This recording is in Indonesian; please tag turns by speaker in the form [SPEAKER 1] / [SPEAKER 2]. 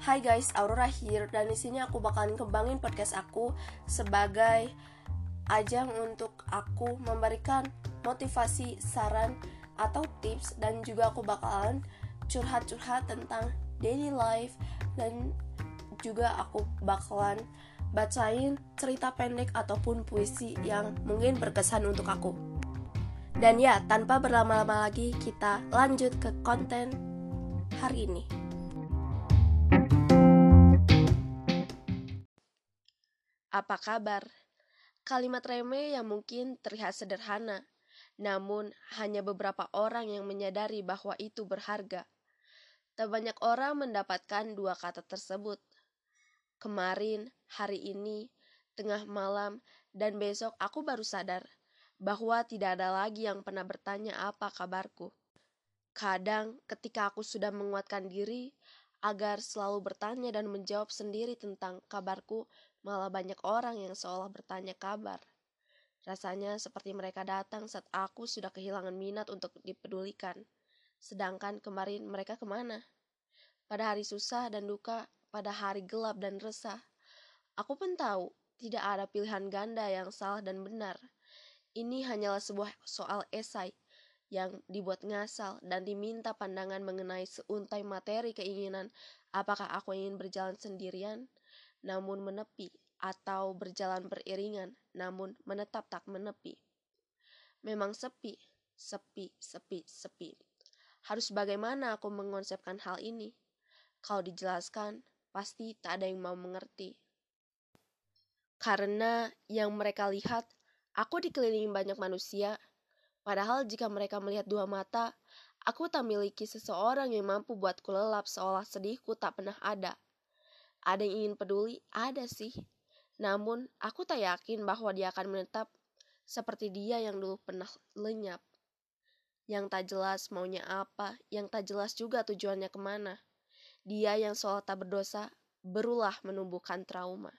[SPEAKER 1] Hai guys, Aurora here dan di sini aku bakalan kembangin podcast aku sebagai ajang untuk aku memberikan motivasi, saran atau tips dan juga aku bakalan curhat-curhat tentang daily life dan juga aku bakalan bacain cerita pendek ataupun puisi yang mungkin berkesan untuk aku. Dan ya, tanpa berlama-lama lagi, kita lanjut ke konten hari ini. Apa kabar? Kalimat remeh yang mungkin terlihat sederhana, namun hanya beberapa orang yang menyadari bahwa itu berharga. Tak banyak orang mendapatkan dua kata tersebut. Kemarin, hari ini, tengah malam, dan besok aku baru sadar bahwa tidak ada lagi yang pernah bertanya apa kabarku. Kadang, ketika aku sudah menguatkan diri agar selalu bertanya dan menjawab sendiri tentang kabarku, malah banyak orang yang seolah bertanya kabar. Rasanya seperti mereka datang saat aku sudah kehilangan minat untuk dipedulikan. Sedangkan kemarin mereka ke mana? Pada hari susah dan duka, pada hari gelap dan resah. Aku pun tahu tidak ada pilihan ganda yang salah dan benar. Ini hanyalah sebuah soal esai yang dibuat ngasal dan diminta pandangan mengenai seuntai materi keinginan apakah aku ingin berjalan sendirian namun menepi atau berjalan beriringan namun menetap tak menepi. Memang sepi, sepi, sepi, sepi. Harus bagaimana aku mengonsepkan hal ini? Kalau dijelaskan, pasti tak ada yang mau mengerti. Karena yang mereka lihat, aku dikelilingi banyak manusia. Padahal jika mereka melihat dua mata, aku tak memiliki seseorang yang mampu buatku lelap seolah sedihku tak pernah ada. Ada yang ingin peduli? Ada sih. Namun, aku tak yakin bahwa dia akan menetap seperti dia yang dulu pernah lenyap. Yang tak jelas maunya apa, yang tak jelas juga tujuannya ke mana. Dia yang seolah tak berdosa, berulah menumbuhkan trauma.